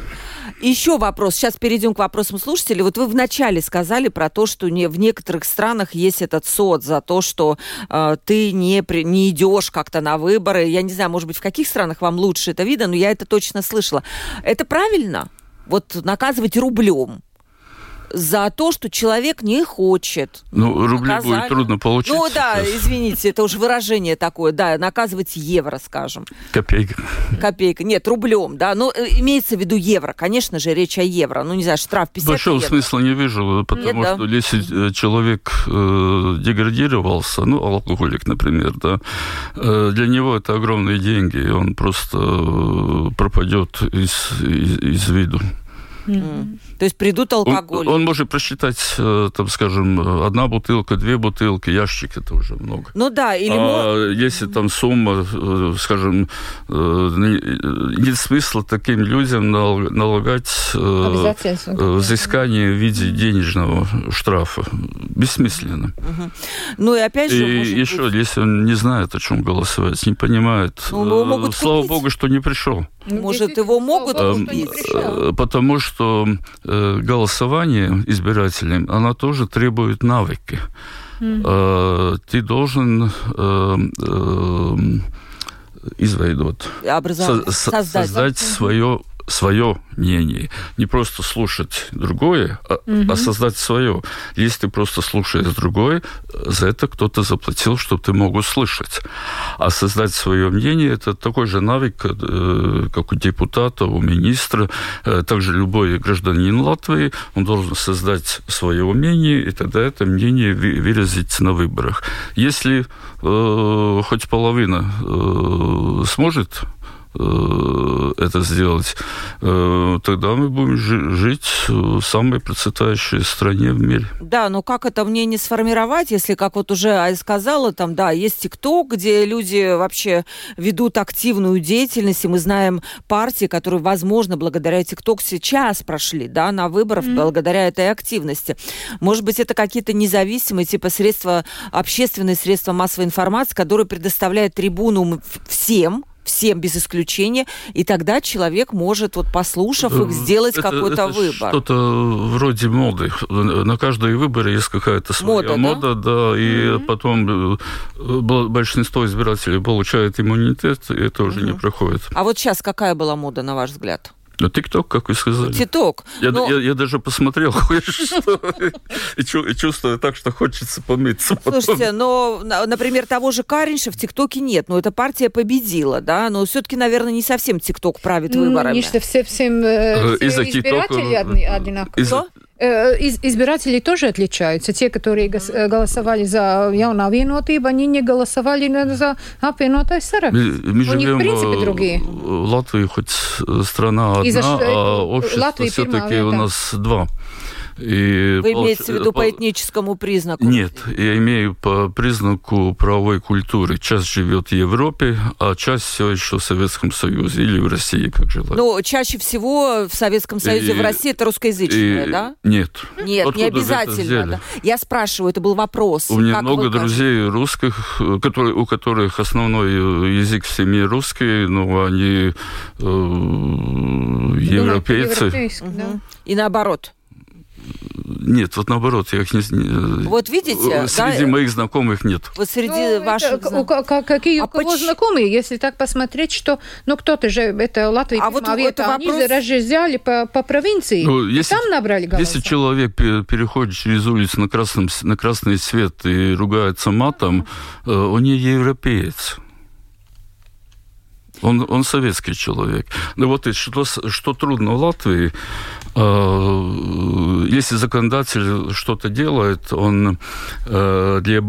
Еще вопрос. Сейчас перейдем к вопросам слушателей. Вот вы вначале сказали про то, что не, в некоторых странах есть этот сод за то, что э, ты не, при, не идешь как-то на выборы. Я не знаю, может быть, в каких странах вам лучше это видно, но я это точно слышала. Это правильно? Вот наказывать рублем за то, что человек не хочет. Ну, рубли наказали. будет трудно получить. Ну да, извините, это уже выражение такое, да, наказывать евро, скажем. Копейка. Копейка. Нет, рублем, да. Но э, имеется в виду евро. Конечно же, речь о евро. Ну, не знаю, штраф 50 Большого евро. смысла не вижу, потому Нет, что да. если э, человек э, деградировался, ну, алкоголик, например, да, э, для него это огромные деньги, он просто э, пропадет из, из, из виду. Mm. То есть придут алкоголь. Он, он может просчитать, э, там, скажем, одна бутылка, две бутылки, ящик это уже много. Ну да, или... А если там сумма, э, скажем, э, нет смысла таким людям налагать взыскание в виде денежного штрафа. Бессмысленно. Угу. Ну и опять же... И еще, быть... если он не знает, о чем голосовать, не понимает, ну, могут слава купить. богу, что не пришел. Ну, Может, его могут купить? Потому что Э, голосование избирателям, она тоже требует навыки. Mm. Ты должен э, изведут, создать, создать свое свое мнение. Не просто слушать другое, а, угу. а создать свое. Если ты просто слушаешь другое, за это кто-то заплатил, чтобы ты мог услышать. А создать свое мнение – это такой же навык, э, как у депутата, у министра. Э, также любой гражданин Латвии, он должен создать свое мнение, и тогда это мнение выразить на выборах. Если э, хоть половина э, сможет это сделать, э, тогда мы будем жить в самой процветающей стране в мире. Да, но как это мне не сформировать, если, как вот уже Ай сказала, там, да, есть ТикТок, где люди вообще ведут активную деятельность, и мы знаем партии, которые, возможно, благодаря ТикТок сейчас прошли, да, на выборах mm-hmm. благодаря этой активности. Может быть, это какие-то независимые, типа средства, общественные средства массовой информации, которые предоставляют трибуну всем, всем без исключения, и тогда человек может, вот послушав их, сделать какой-то выбор. Что-то вроде моды. На каждые выборы есть какая-то своя мода, мода да? да, и mm-hmm. потом большинство избирателей получает иммунитет, и это уже mm-hmm. не проходит. А вот сейчас какая была мода, на ваш взгляд? Ну, ТикТок, как вы сказали. ТикТок. Я, но... я, я даже посмотрел кое-что и чувствую так, что хочется помыться. Слушайте, но, например, того же Каринша в ТикТоке нет. Но эта партия победила, да? Но все-таки, наверное, не совсем ТикТок правит выборами. Не все, всем, э, э, все избиратели одинаковые. Э, из, избиратели тоже отличаются. Те, которые э, голосовали за Яуна Виноtība, они не голосовали за apvienotais saraksts. Мы, мы У них, в принципе, другие. Латвия хоть страна одна, за... а общество все-таки у нас два. И Вы имеете в виду по этническому признаку? Нет, я имею по признаку правовой культуры. Часть живет в Европе, а часть все еще в Советском Союзе или в России, как желают. Ну, чаще всего в Советском Союзе, и, в России это русскоязычные, и, да? Нет. Нет, Откуда не обязательно. Да. Я спрашиваю, это был вопрос. У меня много друзей русских, которые, у которых основной язык в семье русский, но они э, европейцы. Угу. И наоборот. Нет, вот наоборот, я их не... Вот видите, Среди да? моих знакомых нет. Вот среди ну, ваших... Это, знак... Какие а у кого поч... знакомые, если так посмотреть, что... Ну, кто-то же, это Латвия, а вот это вопрос... они же разъезжали по, по провинции, ну, если, там набрали голоса. Если человек переходит через улицу на, красном, на красный свет и ругается матом, mm-hmm. он не европеец. Он, он советский человек. Ну вот и что, что трудно в Латвии, э, если законодатель что-то делает, он э, для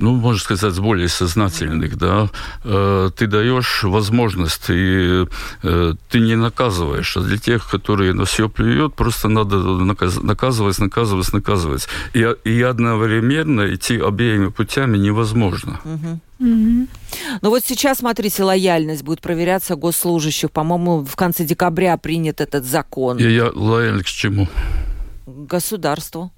ну, можно сказать, более сознательных, да, э, ты даешь возможность, и э, ты не наказываешь, а для тех, которые на все плюют, просто надо наказ, наказывать, наказывать, наказывать. И, и одновременно идти обеими путями невозможно. Угу. Угу. Ну вот сейчас, смотрите, лояльность будет проверяться госслужащих. По-моему, в конце декабря принят этот закон. И я лояльный к чему? Государству.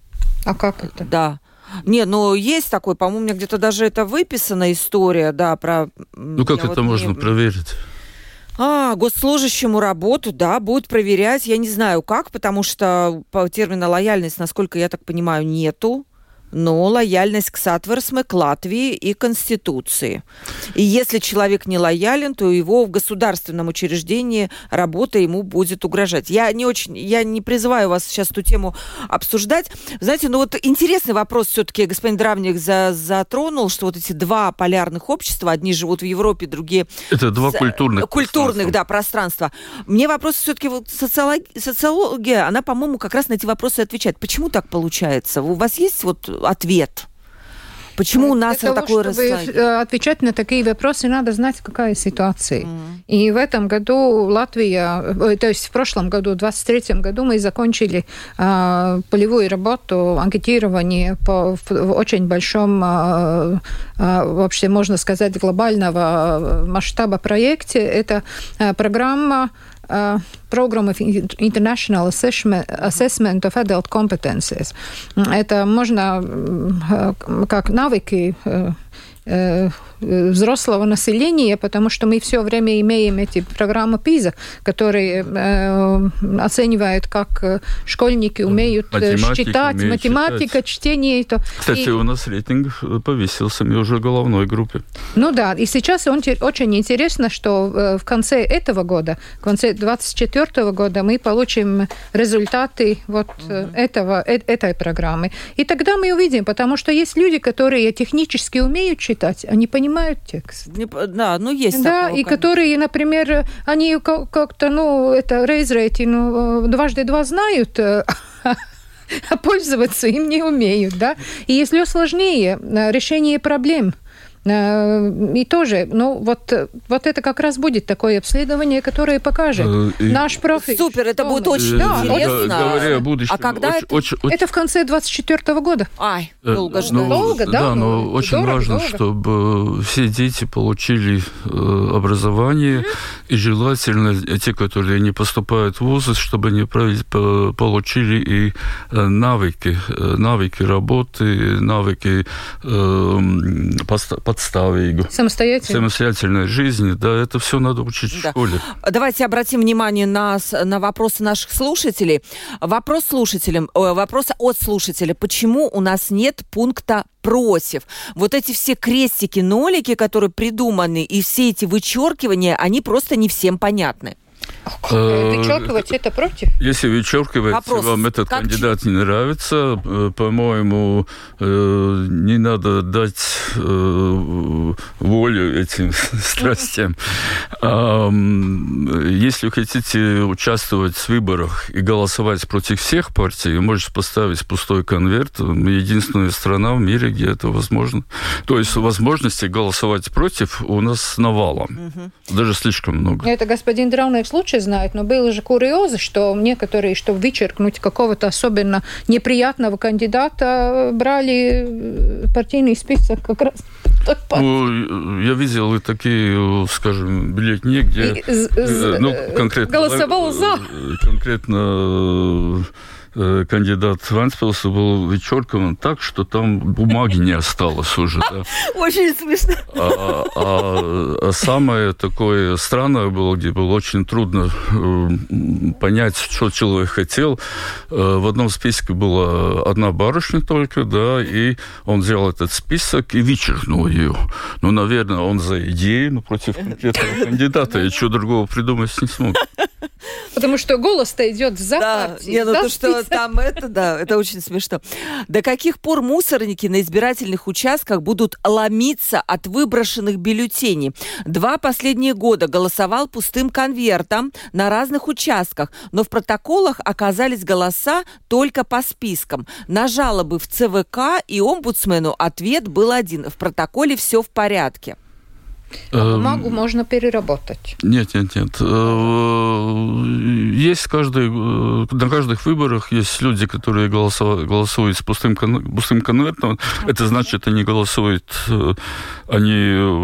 А как это? Да. Не, ну есть такой, по-моему, у меня где-то даже это выписана история, да, про... Ну как это вот можно не... проверить? А, госслужащему работу, да, будут проверять. Я не знаю как, потому что по термину лояльность, насколько я так понимаю, нету но лояльность к сатверсме, к Латвии и Конституции. И если человек не лоялен, то его в государственном учреждении работа ему будет угрожать. Я не очень, я не призываю вас сейчас эту тему обсуждать. Знаете, ну вот интересный вопрос все-таки господин Дравник за, затронул, что вот эти два полярных общества, одни живут в Европе, другие... Это два с, культурных Культурных, да, пространства. Мне вопрос все-таки вот социология, социология, она, по-моему, как раз на эти вопросы отвечает. Почему так получается? У вас есть вот ответ? Почему у нас Для такое того, чтобы э, отвечать на такие вопросы, надо знать, какая ситуация. Mm. И в этом году Латвия, э, то есть в прошлом году, в 2023 году, мы закончили э, полевую работу, анкетирование по в очень большом, э, э, вообще можно сказать, глобального масштаба проекте. Это э, программа uh, International Assessment of Adult Competencies. Это можно как навыки взрослого населения, потому что мы все время имеем эти программы ПИЗа, которые э, оценивают, как э, школьники умеют э, Математик, читать, умеют математика, читать. чтение. То. Кстати, и... у нас рейтинг повесился, мы уже в головной группе. Ну да, и сейчас он, очень интересно, что в конце этого года, в конце 2024 года мы получим результаты вот угу. этого, э, этой программы. И тогда мы увидим, потому что есть люди, которые технически умеют читать, они понимают, текст. Не, да, ну есть Да, такого, и которые, например, они как-то, ну, это рейзрейти, ну, дважды два знают, э, а пользоваться им не умеют, да. И если сложнее э, решение проблем – Э, и тоже, ну, вот, вот это как раз будет такое обследование, которое покажет э, и... наш профиль. Супер, это будет очень да, интересно. Говоря о будущем, а когда очень, это? Очень, очень... Это в конце 24 года. Ай, э, долго ждать. Ну, долго, да? Да, но ну, очень дорого, важно, дорого. чтобы все дети получили образование, mm-hmm. и желательно те, которые не поступают в вузы, чтобы они получили и навыки, навыки работы, навыки э, подставейгу. Самостоятельно. Самостоятельной жизни, да, это все надо учить да. в школе. Давайте обратим внимание на, на вопросы наших слушателей. Вопрос слушателям, вопрос от слушателя. Почему у нас нет пункта против. Вот эти все крестики, нолики, которые придуманы, и все эти вычеркивания, они просто не всем понятны. Э, вычеркивать это против? Если вычеркивать, Вопрос, вам этот как кандидат не нравится, э, по-моему, э, не надо дать волю этим страстям. Если хотите участвовать в выборах и голосовать против всех партий, можете поставить пустой конверт. Мы единственная страна в мире, где это возможно. То есть возможности голосовать против у нас навалом. Даже слишком много. Это господин Драунек лучше знает, но было же курьезы, что некоторые, чтобы вычеркнуть какого-то особенно неприятного кандидата, брали э, партийный список как раз ну, я видел и такие, скажем, бюллетени, где э, ну, конкретно, голосовал за. Конкретно Э, кандидат Ванспилса был вычеркиван так, что там бумаги не осталось уже. Да. Очень смешно. А, а, а самое такое странное было, где было очень трудно э, понять, что человек хотел. Э, в одном списке была одна барышня только, да, и он взял этот список и вычеркнул ее. Ну, наверное, он за идею, но против конкретного кандидата. Я чего другого придумать не смог. Потому что голос-то идет за да. Не, ну то, что там это, да, это очень смешно. До каких пор мусорники на избирательных участках будут ломиться от выброшенных бюллетеней? Два последние года голосовал пустым конвертом на разных участках, но в протоколах оказались голоса только по спискам. На жалобы в ЦВК и омбудсмену ответ был один. В протоколе все в порядке. А бумагу эм... можно переработать. Нет, нет, нет. Э, есть каждый, э, на каждых выборах есть люди, которые голосуют, голосуют с пустым, пустым конвертом. Это значит, они голосуют, э, они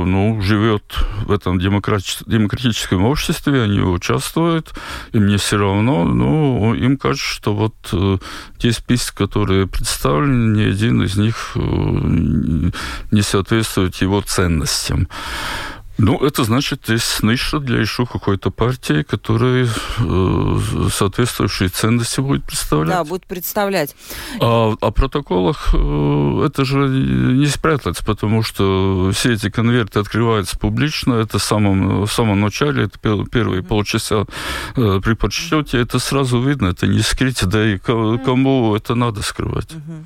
ну, живет в этом демократическом обществе, они участвуют, им не все равно, но им кажется, что вот те списки, которые представлены, ни один из них не соответствует его ценностям. Ну, это значит, есть ниша для еще какой-то партии, которая э, соответствующие ценности будет представлять. Да, будет представлять. А о протоколах э, это же не спрятать, потому что все эти конверты открываются публично. Это в самом, в самом начале, это первые mm-hmm. полчаса э, при подсчете. Это сразу видно, это не скрыть, да и кому mm-hmm. это надо скрывать. Mm-hmm.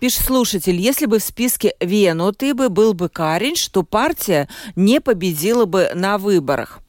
Пишет слушатель, если бы в списке Вену ты бы был бы Каринш, то партия не победила бы на выборах.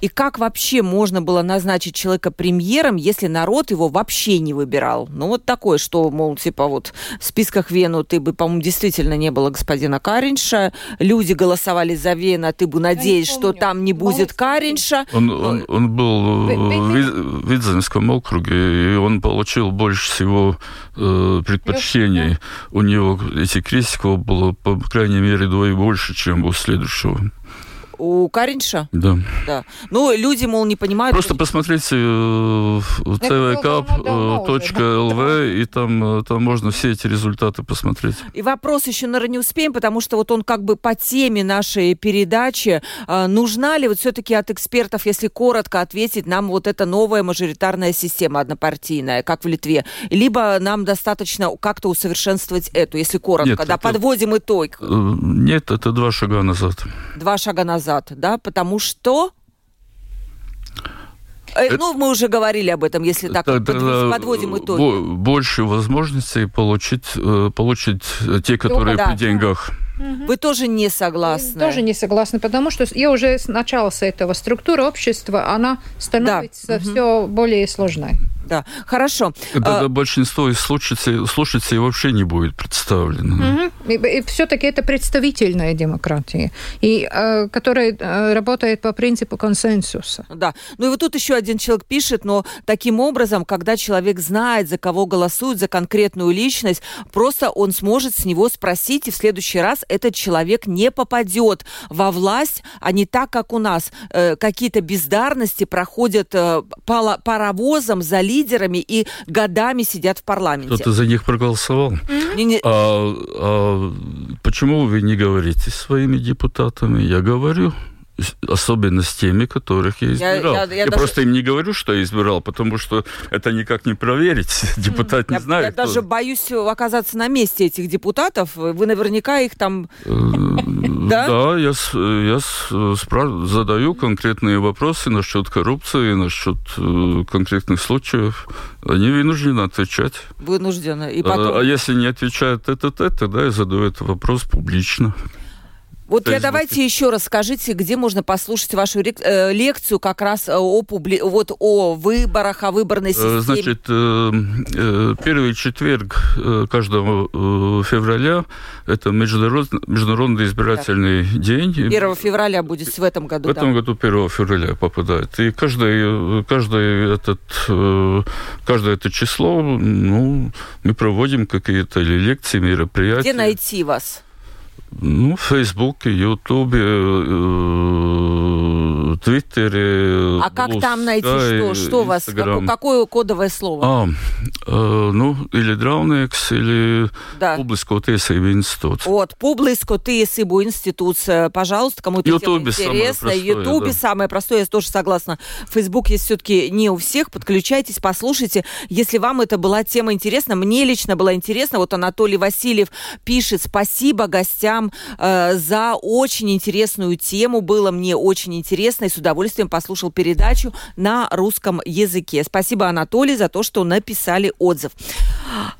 И как вообще можно было назначить человека премьером, если народ его вообще не выбирал? Ну, вот такое, что, мол, типа вот в списках Вену ты бы, по-моему, действительно не было господина Каринша, люди голосовали за Вена, ты бы надеялся, что там не будет Каринша. Он, он, он был в Видзенском округе, и он получил больше всего э, предпочтений. У него эти крестиков было, по крайней мере, двое больше, чем у следующего. У Каринша? Да. да. Ну, люди, мол, не понимают... Просто посмотрите э, tvcap.lv, э, и там, э, там можно все эти результаты посмотреть. И вопрос еще, наверное, не успеем, потому что вот он как бы по теме нашей передачи. Нужна ли вот все-таки от экспертов, если коротко ответить, нам вот эта новая мажоритарная система однопартийная, как в Литве? Либо нам достаточно как-то усовершенствовать эту, если коротко, Нет, да, это... подводим итог. Нет, это два шага назад. Два шага назад назад, да, потому что э, это... Ну, мы уже говорили об этом, если так это, подводим итоги. Больше возможностей получить, э, получить те, которые да. при деньгах. Вы тоже не согласны? Тоже не согласна, потому что я уже с начала с этого структура общества, она становится да. все угу. более сложной. Да, хорошо. Тогда а... большинство из слушателей, слушателей вообще не будет представлено. Угу. И, и все-таки это представительная демократия, и, э, которая э, работает по принципу консенсуса. Да. Ну и вот тут еще один человек пишет, но таким образом, когда человек знает, за кого голосует, за конкретную личность, просто он сможет с него спросить, и в следующий раз этот человек не попадет во власть, а не так, как у нас. Э, какие-то бездарности проходят э, паровозом, заливом, лидерами и годами сидят в парламенте. Кто-то за них проголосовал. Mm-hmm. А, а почему вы не говорите своими депутатами? Я говорю особенно с теми, которых я избирал. Я, я, я, я даже... просто им не говорю, что я избирал, потому что это никак не проверить. Депутат не знает. Я кто... даже боюсь оказаться на месте этих депутатов. Вы наверняка их там... Э, да? Да, я, я задаю конкретные вопросы насчет коррупции, насчет э, конкретных случаев. Они вынуждены отвечать. Вынуждены. И потом... а, а если не отвечают это-то, тогда я задаю этот вопрос публично. Вот я давайте еще раз скажите, где можно послушать вашу э, лекцию как раз э, о, публи... вот, о выборах, о выборной э, системе. Значит, первый четверг каждого февраля это международный, международный избирательный так. день. 1 февраля будет в этом году. В этом году 1 февраля попадает. И каждое, каждое, этот, каждое это число ну, мы проводим какие-то лекции, мероприятия. Где найти вас? Ну, в Фейсбуке, Ютубе, э, Твиттере. А как там найти что? Что у вас? Какое, какое кодовое слово? А, э, ну, или Драунекс, или да. Публиско Tiesību институт. Вот, Публиско Tiesību институт. Пожалуйста, кому-то интересно. Ютубе да. самое простое, я тоже согласна. Фейсбук есть все-таки не у всех. Подключайтесь, послушайте. Если вам это была тема интересна, мне лично была интересна. Вот Анатолий Васильев пишет, спасибо гостям гостям э, за очень интересную тему. Было мне очень интересно и с удовольствием послушал передачу на русском языке. Спасибо, Анатолий, за то, что написали отзыв.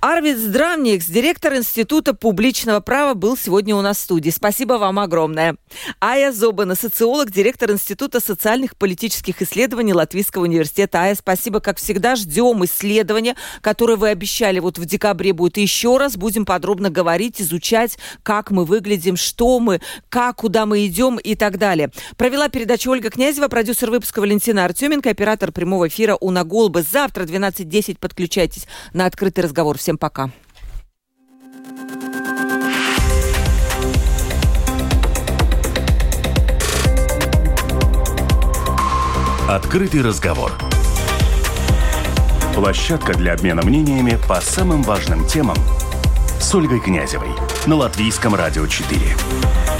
Арвид Здравникс, директор Института публичного права, был сегодня у нас в студии. Спасибо вам огромное. Ая Зобана, социолог, директор Института социальных политических исследований Латвийского университета. Ая, спасибо, как всегда. Ждем исследования, которые вы обещали вот в декабре будет еще раз. Будем подробно говорить, изучать, как мы выглядим выглядим, что мы, как, куда мы идем и так далее. Провела передачу Ольга Князева, продюсер выпуска Валентина Артеменко, оператор прямого эфира Уна Голбы. Завтра 12.10 подключайтесь на открытый разговор. Всем пока. Открытый разговор. Площадка для обмена мнениями по самым важным темам – с Ольгой Князевой на Латвийском радио 4.